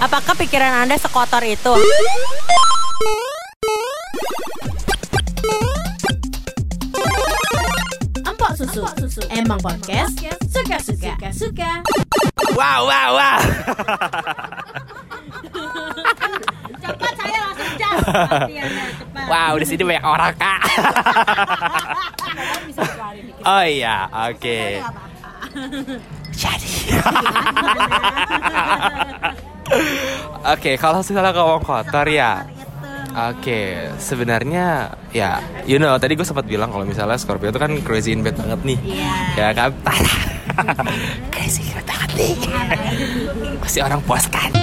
Apakah pikiran Anda sekotor itu? Empok susu. Emang podcast suka-suka. Suka. Wow, wow, wow. Cepat saya langsung jam. cepat. Wow, di sini banyak orang kak. oh iya, oke. Jadi. Oke, kalau misalnya ngomong kotor ya. Oke, sebenarnya ya, you know, tadi gue sempat bilang kalau misalnya Scorpio itu kan crazy in bed banget nih, ya kan? crazy in bed banget nih. Pasti orang puas kan?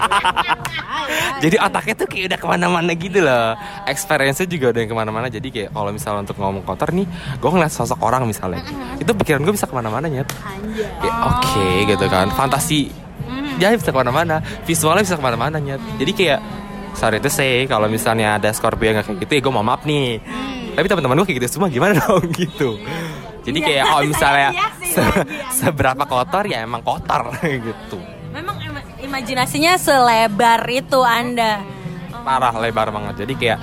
Jadi otaknya tuh kayak udah ke mana-mana gitu loh. Experience-nya juga udah yang ke mana-mana. Jadi kayak kalau misalnya untuk ngomong kotor nih Gue ngeliat sosok orang misalnya. Itu pikiran gue bisa ke mana-mana nyet. Kayak oke gitu kan. Fantasi. Jadi bisa ke mana-mana. Visualnya bisa ke mana-mana nyet. Jadi kayak Sorry to say Kalau misalnya ada Scorpio yang kayak gitu ya gue mau maaf nih. Tapi teman-teman gue kayak gitu semua gimana dong gitu. Jadi kayak kalau misalnya Iya se- iya. Seberapa kotor ya emang kotor gitu imajinasinya selebar itu Anda. parah lebar banget. Jadi kayak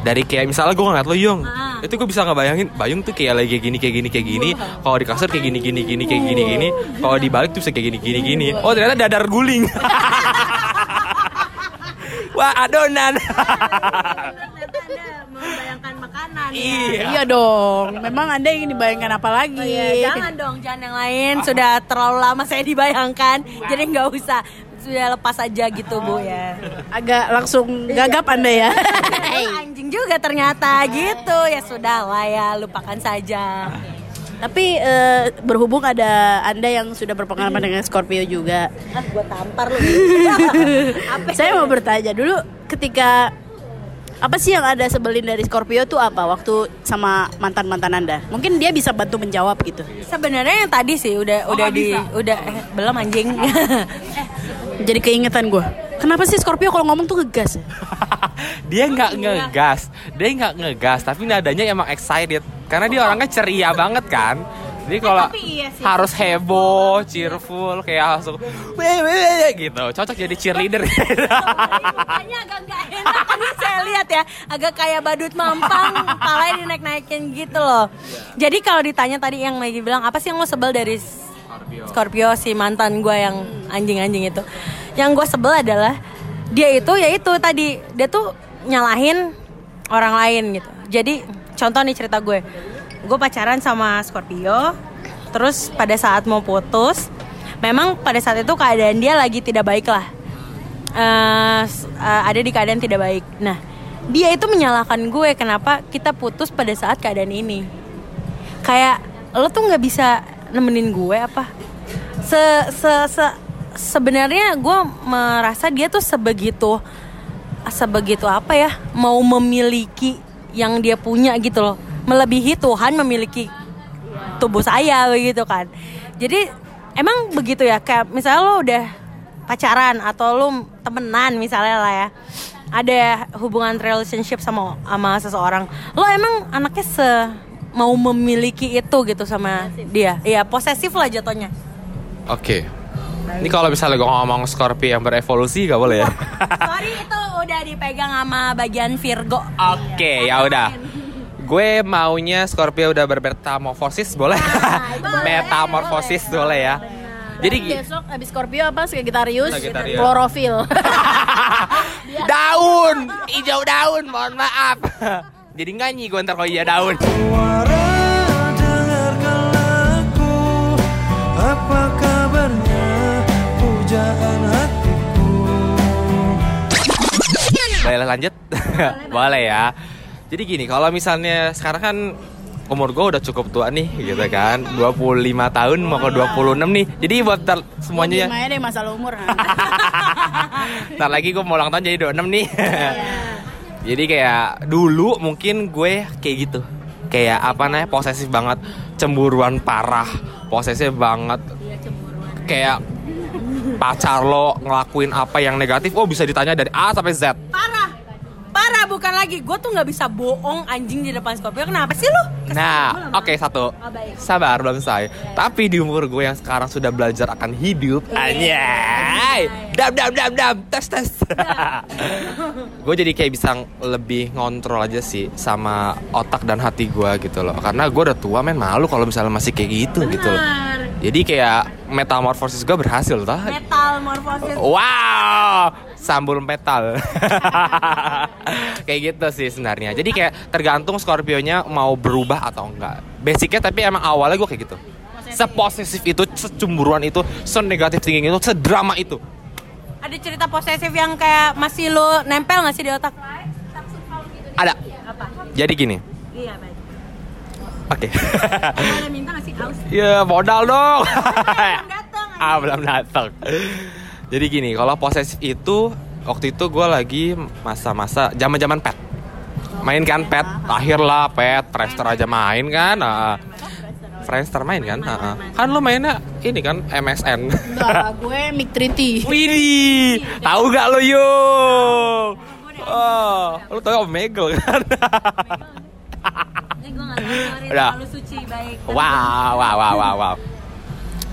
dari kayak misalnya gue ngeliat lo Yung Ah. itu gue bisa ngebayangin Bayung tuh kayak lagi kayak gini kayak gini kayak gini. Kalau di kasur kayak gini gini gini kayak gini gini. Kalau di balik tuh bisa kayak gini gini gini. Oh ternyata dadar guling. Wah adonan. Membayangkan makanan iya. Iya dong. Memang Anda ingin dibayangkan apa lagi? Iya, jangan dong, jangan yang lain. Sudah terlalu lama saya dibayangkan, jadi nggak usah. Sudah lepas aja gitu bu ya. Agak langsung gagap Anda ya. Anjing juga ternyata gitu. Ya sudah lah ya, lupakan saja. Tapi eh, berhubung ada Anda yang sudah berpengalaman dengan Scorpio juga. Ah, gue tampar lu. Apa? Saya mau bertanya dulu ketika apa sih yang ada sebelin dari Scorpio tuh apa waktu sama mantan-mantan Anda? Mungkin dia bisa bantu menjawab gitu. Sebenarnya yang tadi sih udah udah di udah eh, belum anjing. Jadi keingetan gue. Kenapa sih Scorpio kalau ngomong tuh ngegas ya? dia nggak ngegas dia nggak ngegas tapi nadanya emang excited karena dia orangnya ceria banget kan jadi kalau iya sih. harus heboh cheerful kayak langsung weh weh weh," gitu cocok jadi cheerleader Mukanya agak nggak enak tadi saya lihat ya, agak kayak badut mampang, palanya dinaik-naikin gitu loh. Jadi kalau ditanya tadi yang lagi bilang apa sih yang lo sebel dari Scorpio si mantan gue yang anjing-anjing itu, yang gue sebel adalah dia itu ya itu tadi dia tuh nyalahin orang lain gitu. Jadi contoh nih cerita gue, gue pacaran sama Scorpio, terus pada saat mau putus, memang pada saat itu keadaan dia lagi tidak baik lah s- eh, ada di keadaan tidak baik. Nah, dia itu menyalahkan gue kenapa kita putus pada saat keadaan ini. Kayak lo tuh nggak bisa nemenin gue apa? Se se, se- sebenarnya gue merasa dia tuh sebegitu sebegitu apa ya mau memiliki yang dia punya gitu loh melebihi Tuhan memiliki tubuh saya begitu kan. Jadi emang begitu ya? Kayak misalnya lo udah pacaran atau lo temenan misalnya lah ya ada hubungan relationship sama sama seseorang lo emang anaknya se mau memiliki itu gitu sama dia? Iya posesif lah jatuhnya. Oke. Ini kalau misalnya gue ngomong Scorpio yang berevolusi gak boleh ya? Sorry itu udah dipegang sama bagian Virgo. Oke ya udah gue maunya Scorpio udah bermetamorfosis boleh? Metamorfosis boleh. ya. Jadi gi- besok abis Scorpio apa? Sagittarius, Sagittarius. klorofil. daun hijau daun mohon maaf. Jadi nganyi gue ntar kalau iya daun. Apa kabarnya? Pujaan hatiku. Boleh lanjut? Boleh ya jadi gini kalau misalnya sekarang kan umur gue udah cukup tua nih gitu kan. 25 tahun mau ke 26 nih. Jadi buat semuanya ya. deh masalah umur. Ntar lagi gue mau ulang tahun jadi 26 nih. Jadi kayak dulu mungkin gue kayak gitu. Kayak apa namanya posesif banget. Cemburuan parah posesif banget. Kayak pacar lo ngelakuin apa yang negatif. Oh bisa ditanya dari A sampai Z. Parah parah bukan lagi, gue tuh nggak bisa bohong anjing di depan Scorpio. Kenapa sih lu? Nah, oke satu. Oh, baik. Sabar belum selesai. Tapi di umur gue yang sekarang sudah belajar akan hidup, anjay. Dam dam dam dam, tes tes. gue jadi kayak bisa lebih ngontrol aja sih sama otak dan hati gue gitu loh. Karena gue udah tua men malu kalau misalnya masih kayak gitu gitu loh. Jadi kayak metamorfosis gue berhasil tah. Metal morfosis. Wow, sambul metal. kayak gitu sih sebenarnya. Jadi kayak tergantung Scorpio-nya mau berubah atau enggak. Basicnya tapi emang awalnya gue kayak gitu. Seposesif itu, secemburuan itu, senegatif thinking itu, sedrama itu. Ada cerita posesif yang kayak masih lu nempel gak sih di otak? Ada. Apa? Jadi gini. Iya, baik. Oke. Boleh minta gak sih aus? ya modal dong. Ah belum datang. Jadi gini, kalau posesif itu waktu itu gue lagi masa-masa zaman-zaman pet. Main kan pet, lahirlah pet, Friendster aja main kan. Nah, Friendster main kan? Kan lo mainnya ini kan MSN. Enggak, gue Mic Triti. Widih, tahu gak lo yung? Oh, lo tau Megel kan? Udah. Terlalu suci, baik. Wow, wow, wow, wow, wow.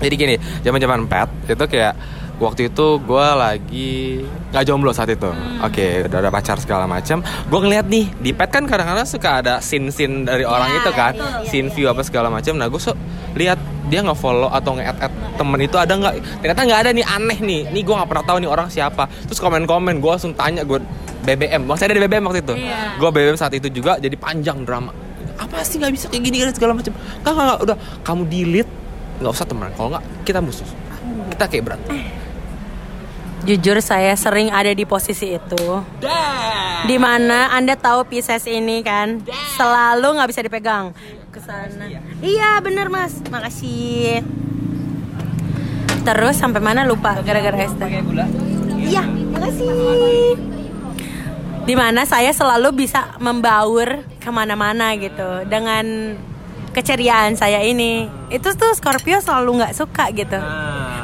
Jadi gini, zaman-zaman pet itu kayak waktu itu gue lagi nggak jomblo saat itu. Oke, udah ada pacar segala macam. Gue ngeliat nih di pet kan kadang-kadang suka ada scene-scene dari orang Ya, itu kan, betul. scene view apa segala macam. Nah, gue so lihat dia nggak follow atau nge add add temen itu ada nggak? Ternyata nggak ada nih aneh nih. Nih gue nggak pernah tahu nih orang siapa. Terus komen-komen, gue langsung tanya gue BBM. Masih ada di BBM waktu itu. Iya. Gue BBM saat itu juga jadi panjang drama. Apa sih nggak bisa kayak gini kan segala macam? Nggak, udah kamu delete nggak usah teman. Kalau nggak kita musuh. Kita kayak berat. Jujur saya sering ada di posisi itu. Di mana Anda tahu Pisces ini kan selalu nggak bisa dipegang ke sana. Iya bener mas, makasih. Terus sampai mana lupa gara-gara Esther. Iya, makasih. Di mana saya selalu bisa membaur ke mana-mana gitu dengan keceriaan saya ini. Itu tuh Scorpio selalu nggak suka gitu.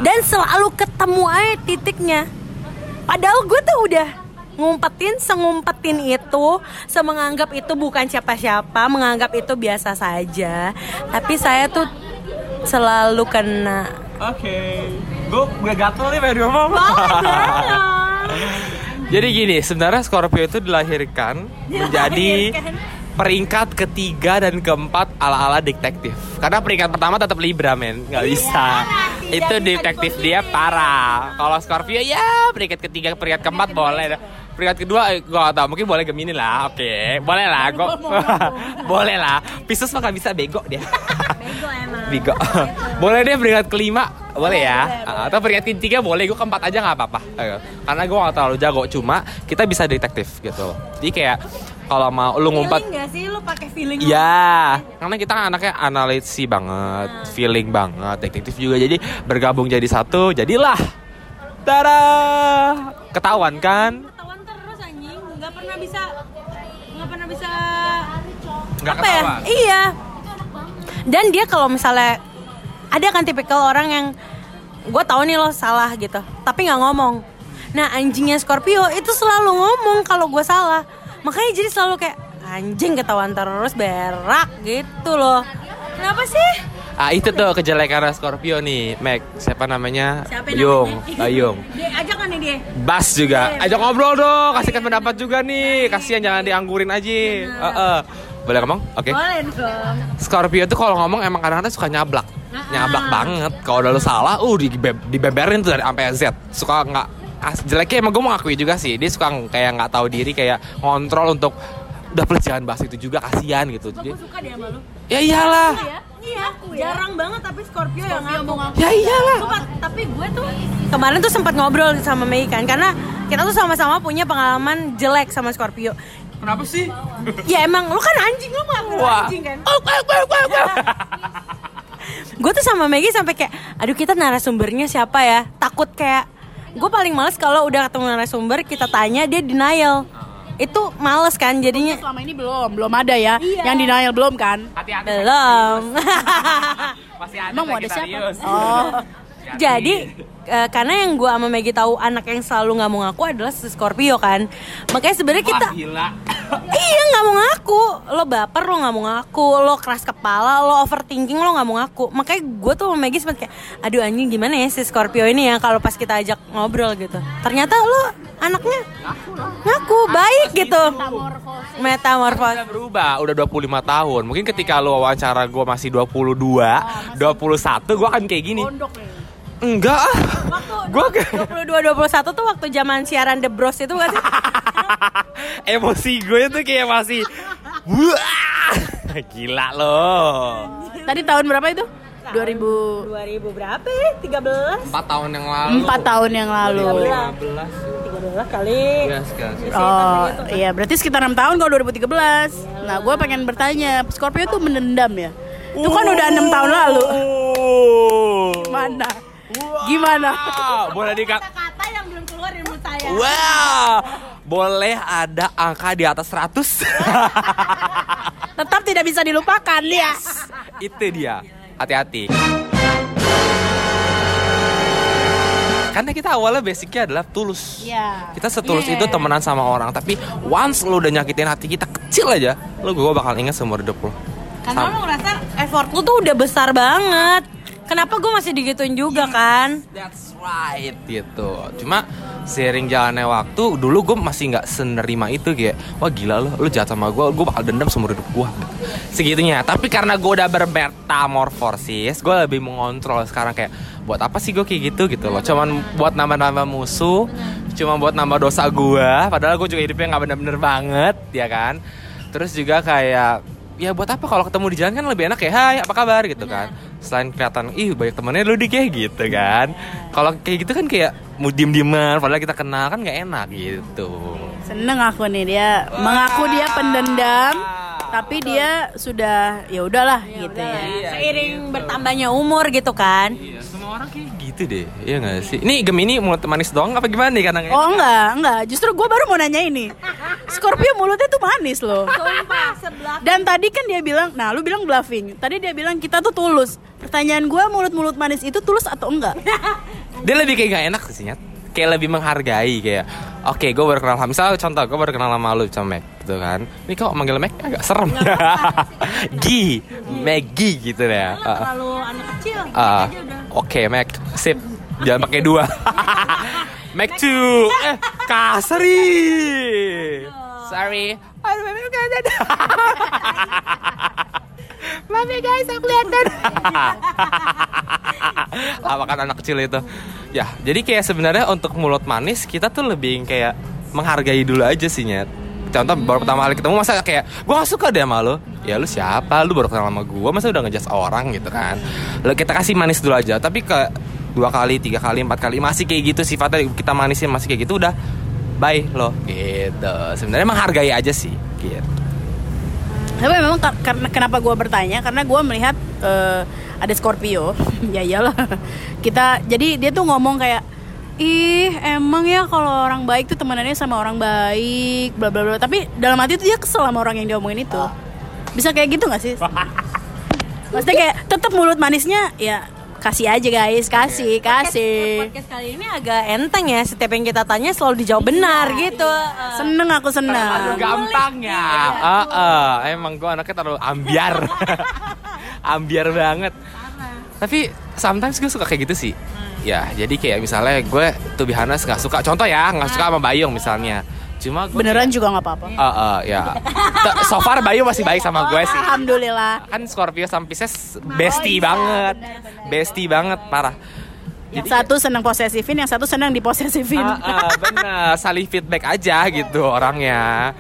Dan selalu ketemu aja titiknya. Padahal gue tuh udah ngumpetin sengumpetin itu, semenganggap itu bukan siapa-siapa, menganggap itu biasa saja. Tapi saya tuh selalu kena. Oke, gue udah gatel nih pengen ngomong. Jadi gini, sebenarnya Scorpio itu dilahirkan menjadi peringkat ketiga dan keempat ala-ala detektif. Karena peringkat pertama tetap Libra men, nggak bisa. tidak itu bisa detektif dia parah. Kalau Scorpio ya peringkat ketiga, peringkat keempat boleh. Peringkat kedua eh, gua gak tau, mungkin boleh Gemini lah. Oke, boleh lah. Gua, boleh lah. Pisces mah bisa bego dia. Bego emang. Boleh deh peringkat kelima, boleh ya. Ah, Atau peringkat ketiga boleh, gue keempat aja nggak apa-apa. Ayo. Karena gue gak terlalu jago, cuma kita bisa detektif gitu. Jadi kayak kalau mau lu ngumpet Feeling gak sih lu pakai feeling? Ya, karena kita anaknya analisi banget, feeling banget, detektif juga. Jadi bergabung jadi satu, jadilah. Tada! Ketahuan kan? Ketahuan terus anjing, nggak pernah bisa nggak pernah bisa Nggak apa ya? Iya. Dan dia kalau misalnya ada kan tipikal orang yang gue tahu nih lo salah gitu, tapi nggak ngomong. Nah anjingnya Scorpio itu selalu ngomong kalau gue salah, makanya jadi selalu kayak anjing ketahuan terus berak gitu loh. Kenapa sih? Ah itu tuh kejelekan Scorpio nih, Mac. Siapa namanya? Siapa Yung, namanya? Ah, Yung. Dia ajak kan nih dia. Bas juga. Ajak ngobrol dong, kasihkan pendapat juga nih. Kasihan jangan dianggurin aja. Heeh. Boleh ngomong? Oke. Boleh dong. Scorpio tuh kalau ngomong emang kadang-kadang suka nyablak. Nyablak banget. Kalau udah lu salah, uh dibe- dibeberin tuh dari sampai Z. Suka nggak jeleknya emang gue mau ngakui juga sih. Dia suka kayak nggak tahu diri kayak ngontrol untuk udah please jangan bahas itu juga kasihan gitu. Jadi, Gue suka dia sama lu. ya iyalah. Iya, jarang banget tapi Scorpio, yang ngaku. Ya iyalah. Sumpah, tapi gue tuh kemarin tuh sempat ngobrol sama Mei kan karena kita tuh sama-sama punya pengalaman jelek sama Scorpio. Kenapa sih? Ya emang lu kan anjing lu Wah. anjing kan. Oh, wah, wah, wah. gue tuh sama Maggie sampai kayak aduh kita narasumbernya siapa ya? Takut kayak gue paling males kalau udah ketemu narasumber kita tanya dia denial. Itu males kan jadinya. Selama ini belum, belum ada ya. Iya. Yang denial belum kan? Hati-hati. Belum. Masih ada Emang mau ada siapa? Oh. Jadi eh, karena yang gue sama Maggie tahu anak yang selalu nggak mau ngaku adalah si Scorpio kan. Makanya sebenarnya kita gila. iya nggak mau ngaku. Lo baper lo nggak mau ngaku. Lo keras kepala. Lo overthinking lo nggak mau ngaku. Makanya gue tuh sama Maggie sempat kayak, aduh anjing gimana ya si Scorpio ini ya kalau pas kita ajak ngobrol gitu. Ternyata lo anaknya ngaku baik gitu. Metamorfos. Udah berubah, udah 25 tahun. Mungkin ketika lu wawancara gue masih 22, 21, gue akan kayak gini. Enggak ah. Gue kayak 22 21 tuh waktu zaman siaran The Bros itu gak sih? emosi gue tuh kayak masih Wah, gila loh. Tadi tahun berapa itu? 2000 2000 berapa ya? 13? 4 tahun yang lalu. 4 tahun yang lalu. 13 kali. Gas, gas. Oh, iya berarti sekitar 6 tahun kalau 2013. Nah, gue pengen bertanya, Scorpio tuh menendam ya? Itu kan udah 6 tahun lalu. Mana? Gimana? Boleh dikat. Kata yang belum keluar dari mulut saya. Wow, boleh ada angka di atas 100. Tetap tidak bisa dilupakan ya. Itu dia. Hati-hati. Karena kita awalnya basicnya adalah tulus. Iya. Kita setulus itu temenan sama orang, tapi once lu udah nyakitin hati kita kecil aja, lu gue bakal inget seumur hidup lu. Karena lo ngerasa effort lu tuh udah besar banget. Kenapa gue masih digituin juga kan? That's right gitu. Cuma seiring jalannya waktu, dulu gue masih nggak senerima itu kayak, wah gila lo, lu jahat sama gue, gue bakal dendam seumur hidup gue. Gitu. Segitunya. Tapi karena gue udah bermetamorfosis, gue lebih mengontrol sekarang kayak, buat apa sih gue kayak gitu gitu loh. Cuman buat nambah-nambah musuh, cuma buat nambah dosa gue. Padahal gue juga hidupnya nggak bener-bener banget, ya kan. Terus juga kayak ya buat apa? Kalau ketemu di jalan kan lebih enak ya hai apa kabar? gitu kan. Selain kelihatan ih banyak temennya lu di kayak gitu kan. Kalau kayak gitu kan kayak mau diem dieman padahal kita kenal kan nggak enak gitu. Seneng aku nih dia mengaku dia pendendam, tapi dia sudah ya udahlah gitu ya. Seiring bertambahnya umur gitu kan. iya semua orang kayak gitu deh iya nggak sih ini Gemini mulut manis doang apa gimana nih kadang Oh enggak, enggak. Justru gue baru mau nanya ini. Scorpio mulutnya tuh manis loh. Sumpah sebelah Dan tadi kan dia bilang, nah lu bilang bluffing. Tadi dia bilang kita tuh tulus. Pertanyaan gue mulut-mulut manis itu tulus atau enggak? dia lebih kayak gak enak sih Nyat. Kayak lebih menghargai kayak oke gue baru kenal misal contoh gue baru kenal sama lu sama Mac gitu kan. Ini kok manggil Mac agak serem. Gi Maggie gitu ya Uh, terlalu anak kecil. uh, oke Mac sip. Jangan pakai dua. Mac two. Eh kasari sorry. Aduh memang ada Maaf ya guys, aku kelihatan. Apa kan anak kecil itu? Ya, jadi kayak sebenarnya untuk mulut manis kita tuh lebih kayak menghargai dulu aja sih nyet. Contoh baru pertama kali ketemu masa kayak gue gak suka deh sama lu Ya lu siapa? Lu baru kenal sama gue Masa udah ngejudge orang gitu kan Lalu kita kasih manis dulu aja Tapi ke dua kali, tiga kali, empat kali Masih kayak gitu sifatnya kita manisin masih kayak gitu Udah bye lo gitu Sebenarnya menghargai aja sih gitu Tapi memang kar- karena kenapa gue bertanya karena gue melihat eh, ada Scorpio, ya iyalah. Kita jadi dia tuh ngomong kayak ih emang ya kalau orang baik tuh temenannya sama orang baik, bla bla bla. Tapi dalam hati tuh dia kesel sama orang yang diomongin itu. Bisa kayak gitu nggak sih? Maksudnya kayak tetap mulut manisnya ya kasih aja guys, kasih, kasih. Podcast kali ini agak enteng ya. Setiap yang kita tanya selalu dijawab benar gitu. Eh, Seneng aku Terlalu seneng. gampang ya. Heeh, emang gue anaknya terlalu ambiar. ambiar banget. Tapi sometimes gue suka kayak gitu sih. Ya, jadi kayak misalnya gue tuh Bihanas nggak suka. Contoh ya, nggak suka sama Bayung misalnya. Cuma gue Beneran juga nggak apa-apa. Eh, eh, ya. So far Bayu masih baik sama gue sih. Alhamdulillah. Kan Scorpio sama Pisces bestie banget. Bestie banget, parah. Yang satu seneng posesifin, yang satu seneng diposesifin. Ah, ah, bener, saling feedback aja gitu orangnya.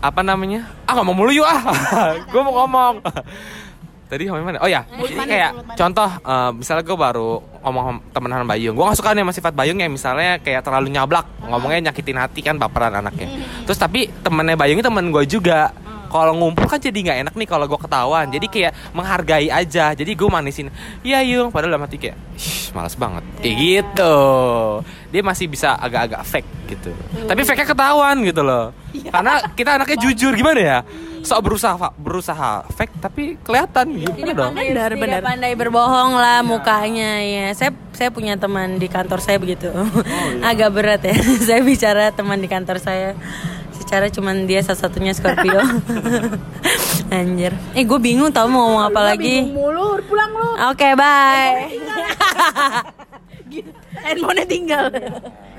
Apa namanya? Ah ngomong mulu yuk ah. gue mau ngomong. Tadi ngomong mana? Oh ya, jadi kayak contoh, eh, misalnya gue baru ngomong temen sama Bayung, gue gak suka nih sama sifat Bayung yang misalnya kayak terlalu nyablak, ngomongnya nyakitin hati kan baperan anaknya. Terus tapi temennya Bayung itu temen gue juga, kalau ngumpul kan jadi nggak enak nih kalau gue ketahuan. Jadi kayak menghargai aja. Jadi gue manisin iya yung padahal dalam hati kayak "Ih, malas banget. Kayak gitu. Dia masih bisa agak-agak fake gitu. Tapi fake nya ketahuan gitu loh. Karena kita anaknya jujur gimana ya? Sok berusaha berusaha fake tapi kelihatan gitu Ini dong. pandai, Benar, tidak benar. pandai berbohong lah mukanya ya. Saya saya punya teman di kantor saya begitu. Agak berat ya. saya bicara teman di kantor saya. Secara cuman dia salah satunya Scorpio. Anjir. Eh gue bingung tau mau ngomong apa lagi. mulu pulang lu Oke, bye. handphonenya tinggal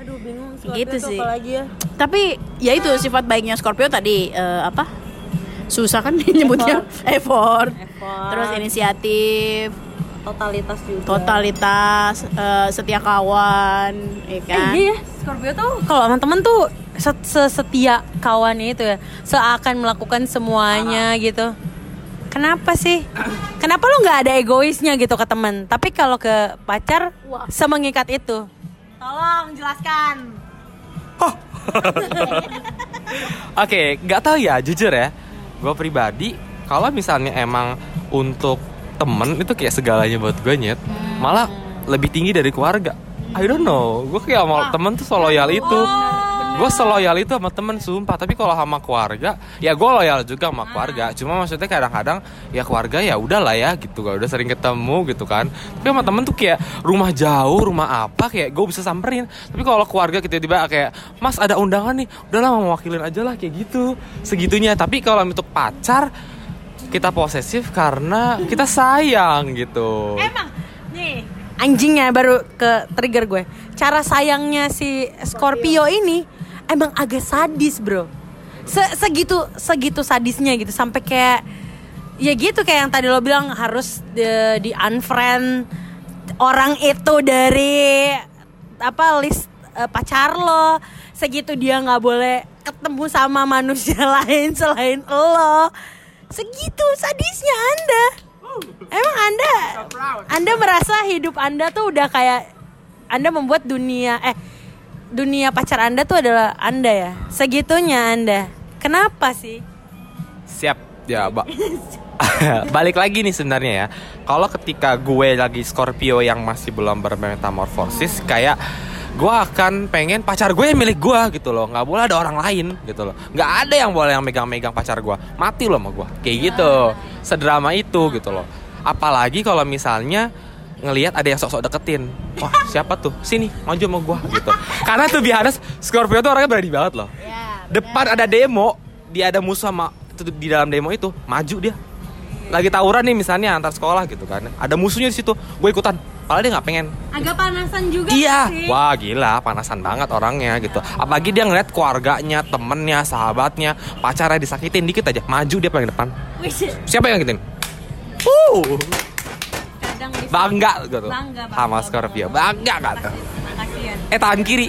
Aduh, bingung Gitu sih. ya? tapi ya itu sifat baiknya Scorpio tadi eh, apa susah kan nyebutnya effort. Effort. terus inisiatif Totalitas juga. totalitas eh, setia kawan ya Eh, kan iya ya, Scorpio tuh kalau sama temen tuh se- sesetia kawannya itu ya, seakan melakukan semuanya gitu. Kenapa sih? Kenapa lu nggak ada egoisnya gitu ke temen? Tapi kalau ke pacar, Wah. semengikat itu. Tolong jelaskan. Oke, nggak tahu ya, jujur ya. Gue pribadi, kalau misalnya emang untuk temen itu kayak segalanya buat gue nyet, malah lebih tinggi dari keluarga. I don't know, gue kayak sama temen tuh seloyal itu. Gue seloyal itu sama temen sumpah, tapi kalau sama keluarga, ya gue loyal juga sama keluarga. Cuma maksudnya kadang-kadang ya keluarga ya udahlah ya gitu, kalau udah sering ketemu gitu kan. Tapi sama temen tuh kayak rumah jauh, rumah apa kayak gue bisa samperin. Tapi kalau keluarga kita tiba-tiba kayak Mas ada undangan nih, udahlah mau wakilin aja lah kayak gitu, segitunya. Tapi kalau untuk pacar kita posesif karena kita sayang gitu. Emang nih anjingnya baru ke trigger gue. Cara sayangnya si Scorpio ini emang agak sadis, Bro. Se- segitu segitu sadisnya gitu sampai kayak ya gitu kayak yang tadi lo bilang harus di, di unfriend orang itu dari apa list eh, pacar lo segitu dia nggak boleh ketemu sama manusia lain selain lo segitu sadisnya anda. Emang anda anda merasa hidup anda tuh udah kayak anda membuat dunia eh dunia pacar anda tuh adalah anda ya? Segitunya anda. Kenapa sih? Siap. Ya, Mbak. Balik lagi nih sebenarnya ya. Kalau ketika gue lagi Scorpio yang masih belum bermetamorfosis, kayak gue akan pengen pacar gue yang milik gue gitu loh. Nggak boleh ada orang lain gitu loh. Nggak ada yang boleh yang megang-megang pacar gue. Mati loh sama gue. Kayak gitu. Sedrama itu gitu loh. Apalagi kalau misalnya ngelihat ada yang sok-sok deketin. Wah, siapa tuh? Sini, maju sama gua gitu. Karena tuh biasa Scorpio tuh orangnya berani banget loh. Depan ada demo, dia ada musuh sama di dalam demo itu, maju dia. Lagi tawuran nih misalnya antar sekolah gitu kan. Ada musuhnya di situ, gue ikutan. Padahal dia nggak pengen. agak panasan juga Iya, sih wah gila, panasan banget orangnya gitu. Apalagi dia ngeliat keluarganya, temennya, sahabatnya, pacarnya disakitin dikit aja, maju dia paling depan. Siapa yang nyakitin? Uh, bangga gitu. Bangga, bangga, sama bangga, Scorpio, bangga. ya. Eh tangan kiri.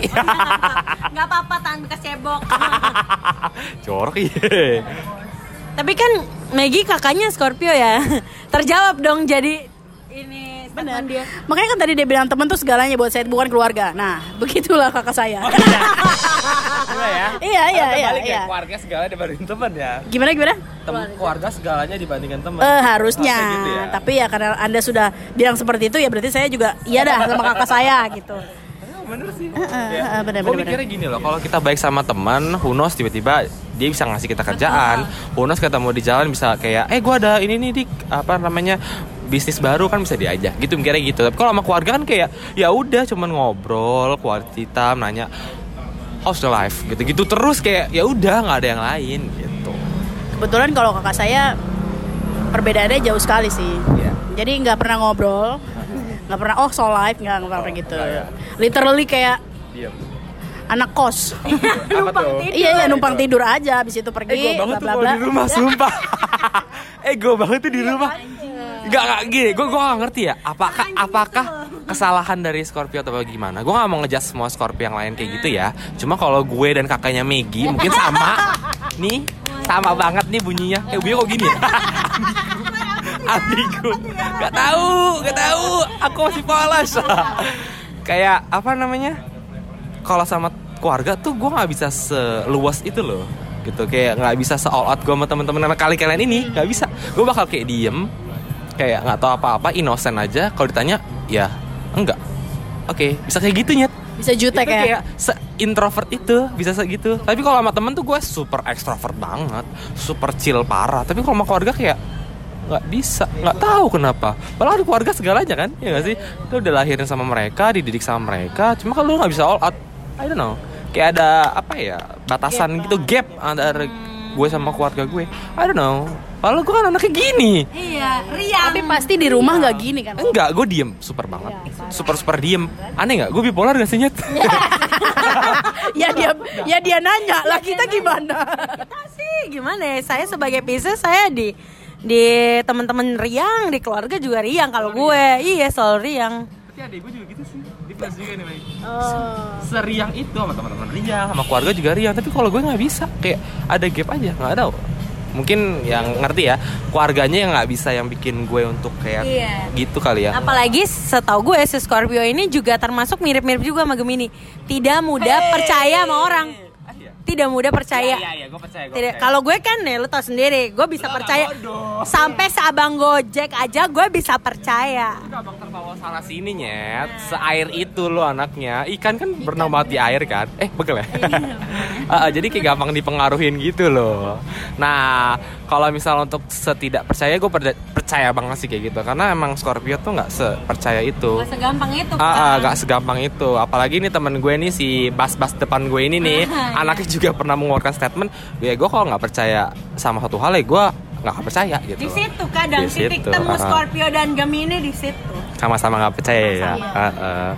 nggak apa-apa tangan bekas cebok Jorok iya. Tapi kan Maggie kakaknya Scorpio ya terjawab dong jadi ini Benar. dia Makanya kan tadi dia bilang temen tuh segalanya buat saya bukan keluarga. Nah, begitulah kakak saya. Iya ya. Iya, iya, iya, Balik ya, iya. keluarga segalanya dibandingin teman ya. Gimana gimana? Tem- keluarga segalanya dibandingkan teman. Eh harusnya. Harusnya gitu ya. Tapi ya karena Anda sudah bilang seperti itu ya berarti saya juga iya dah sama kakak saya gitu. Bener sih. Eh, benar Gue benar. mikirnya gini loh, kalau kita baik sama teman, who knows tiba-tiba dia bisa ngasih kita kerjaan, who knows ketemu di jalan bisa kayak, eh gue ada ini nih dik, apa namanya bisnis baru kan bisa diajak gitu mikirnya gitu tapi kalau sama keluarga kan kayak ya udah cuman ngobrol quality time nanya how's the life gitu gitu terus kayak ya udah nggak ada yang lain gitu Kebetulan kalau kakak saya perbedaannya jauh sekali sih. Iya. Jadi nggak pernah ngobrol, nggak pernah oh so life nggak nggak pernah gitu. Literally kayak Iya. anak kos. apa tuh iya iya numpang tidur aja, habis itu pergi. Ego banget bla tuh bla kalau bla. di rumah, sumpah. Ego banget tuh di rumah. Gak, gak gini, gue gue gak ngerti ya. Apakah apakah kesalahan dari Scorpio atau gimana? Gue gak mau ngejudge semua Scorpio yang lain kayak gitu ya. Cuma kalau gue dan kakaknya Maggie mungkin sama. nih, sama banget nih bunyinya. Eh bunyinya kok gini ya? Ambigu. Gak tahu, gak tahu. Aku masih polos. Kayak apa namanya? Kalau sama keluarga tuh gue nggak bisa seluas itu loh gitu kayak nggak bisa se all out gue sama temen-temen anak kali kalian ini nggak bisa gue bakal kayak diem kayak nggak tahu apa-apa innocent aja kalau ditanya ya enggak oke bisa kayak gitu nyet Bisa jutek itu ya. kayak se introvert itu bisa segitu tapi kalau sama temen tuh gue super extrovert banget super chill parah tapi kalau sama keluarga kayak nggak bisa nggak tahu kenapa. Padahal di keluarga segalanya kan ya nggak sih? Lu udah lahirin sama mereka dididik sama mereka cuma kalau lu nggak bisa all out. I don't know. Kayak ada apa ya batasan gitu gap antara gue sama keluarga gue. I don't know. Padahal gue kan anaknya gini. Iya, riang. Tapi pasti di rumah nggak gini kan. enggak gue diem super banget. Super super diem. Aneh nggak? Gue bipolar gak sih nyet? Ya dia ya dia nanya lah kita gimana. kita sih gimana ya? Saya sebagai Pisces saya di di teman-teman riang, di keluarga juga riang kalau gue. Iya, selalu riang. Tapi adik gue juga gitu sih Di plus juga nih Seriang itu sama teman-teman riang Sama keluarga juga riang Tapi kalau gue nggak bisa Kayak ada gap aja nggak tahu Mungkin yang ngerti ya Keluarganya yang nggak bisa yang bikin gue untuk kayak Iya. gitu kali ya Apalagi setahu gue si Scorpio ini juga termasuk mirip-mirip juga sama Gemini. Tidak mudah percaya sama orang. Tidak mudah percaya. iya gue percaya Tidak, kalau gue kan nih lu tau sendiri, gue bisa percaya. sampai seabang Gojek aja gue bisa percaya. Gampang terbawa sana sini nyet. Seair itu lo anaknya. Ikan kan berenang banget di air kan? Eh begel ya? Ah, Jadi kayak gampang dipengaruhin gitu loh. Nah kalau misal untuk setidak percaya Gue percaya banget sih kayak gitu Karena emang Scorpio tuh nggak sepercaya itu Gak segampang itu. Ah, ah, kan? gak segampang itu. Apalagi nih temen gue nih si bas-bas depan gue ini nih, anaknya juga pernah mengeluarkan statement, ya gue kalau nggak percaya sama satu hal ya gue nggak percaya gitu. Di situ kadang Di titik situ, temu ah. Scorpio dan Gemini di situ. Sama-sama nggak percaya ya. Ah, ah.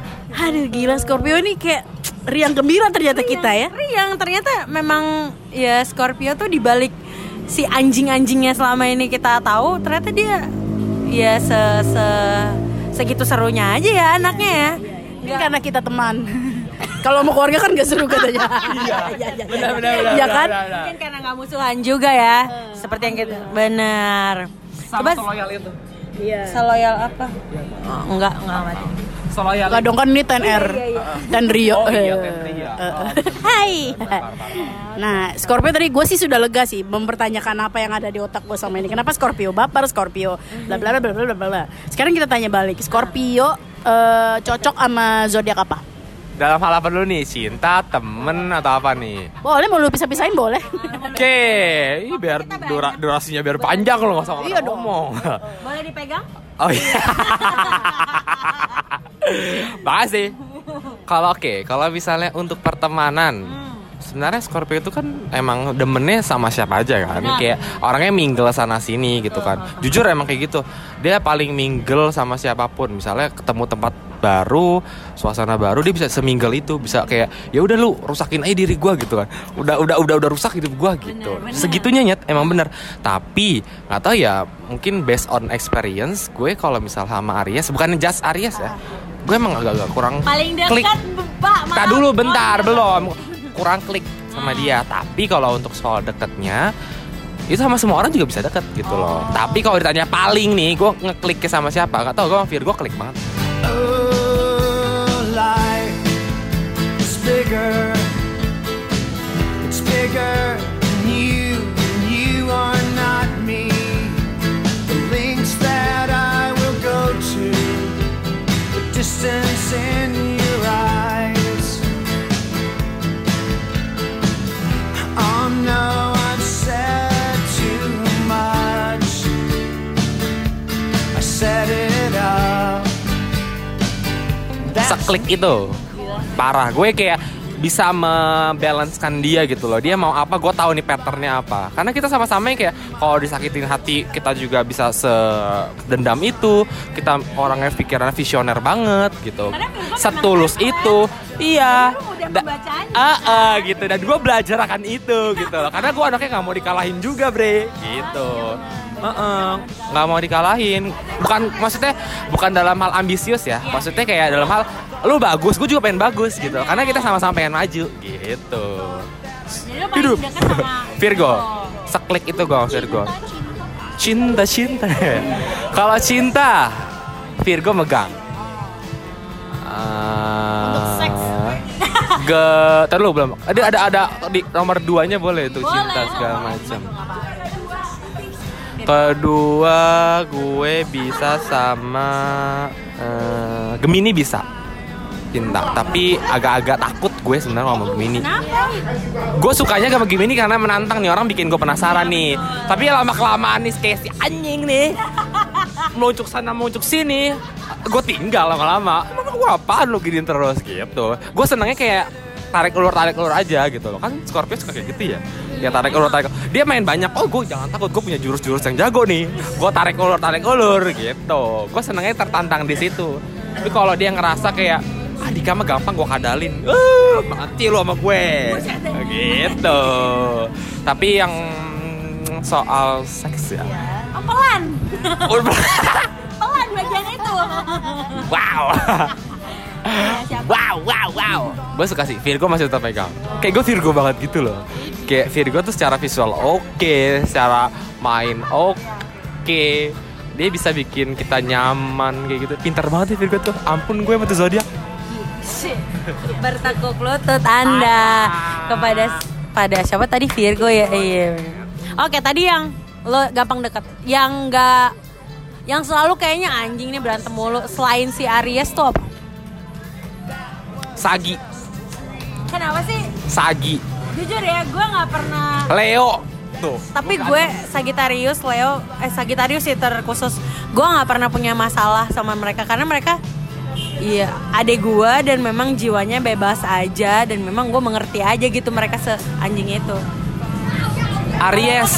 Aduh gila Scorpio ini kayak riang gembira ternyata kita ya. Riang ternyata memang ya Scorpio tuh dibalik si anjing-anjingnya selama ini kita tahu ternyata dia ya se, se segitu serunya aja ya anaknya ya. Mungkin karena kita teman. Kalau mau keluarga kan gak seru katanya. Iya, iya, iya. Benar, benar, benar, Iya kan? Mungkin karena nggak musuhan juga ya. Seperti yang kita benar. Coba seloyal itu. Iya. seloyal apa? Oh, enggak, enggak mati. Seloyal. Enggak dong kan ini 10R. Dan Rio. Oh iya, Ten Rio. Eh, eh. Hai. Nah, Scorpio tadi gue sih sudah lega sih mempertanyakan apa yang ada di otak gue sama ini. Kenapa Scorpio baper Scorpio bla bla bla bla bla bla bla. Sekarang kita tanya balik. Scorpio eh, cocok sama zodiak apa? Dalam hal apa dulu nih? Cinta, temen atau apa nih? Boleh mau lu pisah-pisahin boleh. Oke, Ih, biar dura- durasinya biar panjang loh usah Iya dong. ngomong. Boleh dipegang? Oh iya. Makasih. Kalau oke, kalau misalnya untuk pertemanan, sebenarnya Scorpio itu kan emang demennya sama siapa aja kan. Kayak orangnya mingle sana sini gitu kan. Jujur emang kayak gitu. Dia paling mingle sama siapa pun. Misalnya ketemu tempat baru, suasana baru dia bisa semingle itu, bisa kayak ya udah lu rusakin aja diri gua gitu kan. Udah udah udah udah rusak hidup gua gitu. Segitunya nyet emang bener. Tapi nggak tahu ya, mungkin based on experience gue kalau misal sama Aries, bukan just Aries ya. Gue emang agak-agak kurang Paling klik. dekat, Pak. Tak dulu bentar belum kurang klik sama dia. Tapi kalau untuk soal deketnya itu sama semua orang juga bisa deket gitu loh. Tapi kalau ditanya paling nih, gue ngeklik sama siapa? Gak tau gue sama Virgo klik banget. Oh, life is bigger. It's bigger Seklik itu parah. Gue kayak bisa membalancekan dia gitu loh. Dia mau apa, gue tahu nih patternnya apa. Karena kita sama-sama yang kayak kalau disakitin hati kita juga bisa sedendam itu. Kita orangnya pikiran visioner banget gitu. Setulus memang itu, iya. Da- membacanya. Ah, ah, gitu. Dan gue belajar akan itu gitu loh. Karena gue anaknya nggak mau dikalahin juga, bre. Gitu. Heeh, nggak mau dikalahin. Bukan maksudnya bukan dalam hal ambisius ya. Maksudnya kayak dalam hal lu bagus, gue juga pengen bagus gitu. Karena kita sama-sama pengen maju gitu. Jadi Hidup. Virgo. Seklik itu gue Virgo. Cinta cinta. Kalau cinta Virgo megang. Untuk seks. Ah, Ke Terus belum. Ada ada ada di nomor duanya boleh tuh Boleh. cinta segala macam. Kedua gue bisa sama eh, Gemini bisa. Cinta. Tapi agak-agak takut gue sebenarnya sama Gemini. Gue sukanya sama Gemini karena menantang nih orang bikin gue penasaran nih. Tapi lama kelamaan nih kayak si anjing nih. Meluncuk sana meluncuk sini. Gue tinggal lama-lama. Emang gue apaan lo giniin terus? Gitu. Gue senengnya kayak tarik ulur tarik ulur aja gitu loh. Kan Scorpio suka kayak gitu ya. Ya tarik ulur tarik dia main banyak. Oh gue jangan takut gue punya jurus-jurus yang jago nih. Gue tarik ulur tarik ulur gitu. Gue senengnya tertantang di situ. Tapi kalau dia ngerasa kayak ah Dika mah gampang gue kadalin. Uh, mati lo sama gue. Gitu. Tapi yang soal seks ya. Oh, pelan. Udah- Pelan bagian itu. wow wow wow wow. Gue suka sih Virgo masih tetap pegang. Kayak gue Virgo banget gitu loh. Kayak Virgo tuh secara visual oke secara main oke. Dia bisa bikin kita nyaman kayak gitu. Pintar banget ya Virgo tuh. Ampun gue sama tuh zodiak. Bertekuk lutut Anda kepada pada siapa tadi? Virgo ya? Iya. Oke, tadi yang lo gampang deket, yang enggak yang selalu kayaknya anjing nih berantem mulu selain si Aries tuh apa? Sagi. Kenapa sih? Sagi. Jujur ya, gue nggak pernah Leo. Tuh. Tapi gue Sagittarius, Leo, eh Sagittarius sih terkhusus. Gue nggak pernah punya masalah sama mereka karena mereka Iya, adek gue dan memang jiwanya bebas aja dan memang gue mengerti aja gitu mereka seanjing itu. Aries.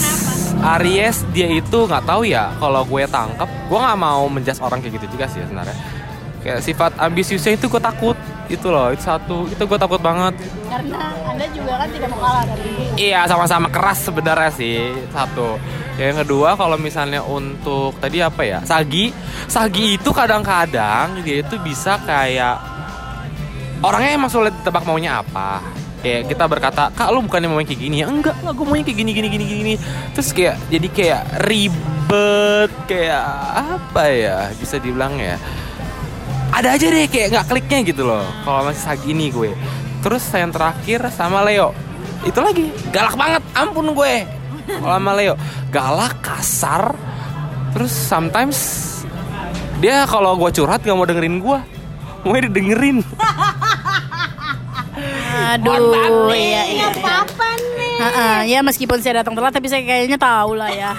Aries dia itu nggak tahu ya kalau gue tangkap gue nggak mau menjas orang kayak gitu juga sih sebenarnya. Kayak sifat ambisiusnya itu gue takut itu loh itu satu. Itu gue takut banget. Karena Anda juga kan tidak mau kalah dari iya sama-sama keras sebenarnya sih satu. Yang kedua kalau misalnya untuk tadi apa ya Sagi. Sagi itu kadang-kadang dia itu bisa kayak orangnya emang sulit tebak maunya apa. Kayak kita berkata kak lu bukannya mau kayak gini? Ya enggak lah gue maunya kayak gini gini gini gini. Terus kayak jadi kayak ribet kayak apa ya bisa dibilang ya ada aja deh kayak nggak kliknya gitu loh kalau masih sagi ini gue. Terus yang terakhir sama Leo. Itu lagi. Galak banget ampun gue. Kalau sama Leo. Galak kasar. Terus sometimes dia kalau gue curhat gak mau dengerin gue mau didengerin. Aduh, iya iya. Apa nih? Ha-ha, ya meskipun saya datang telat tapi saya kayaknya tahu lah ya.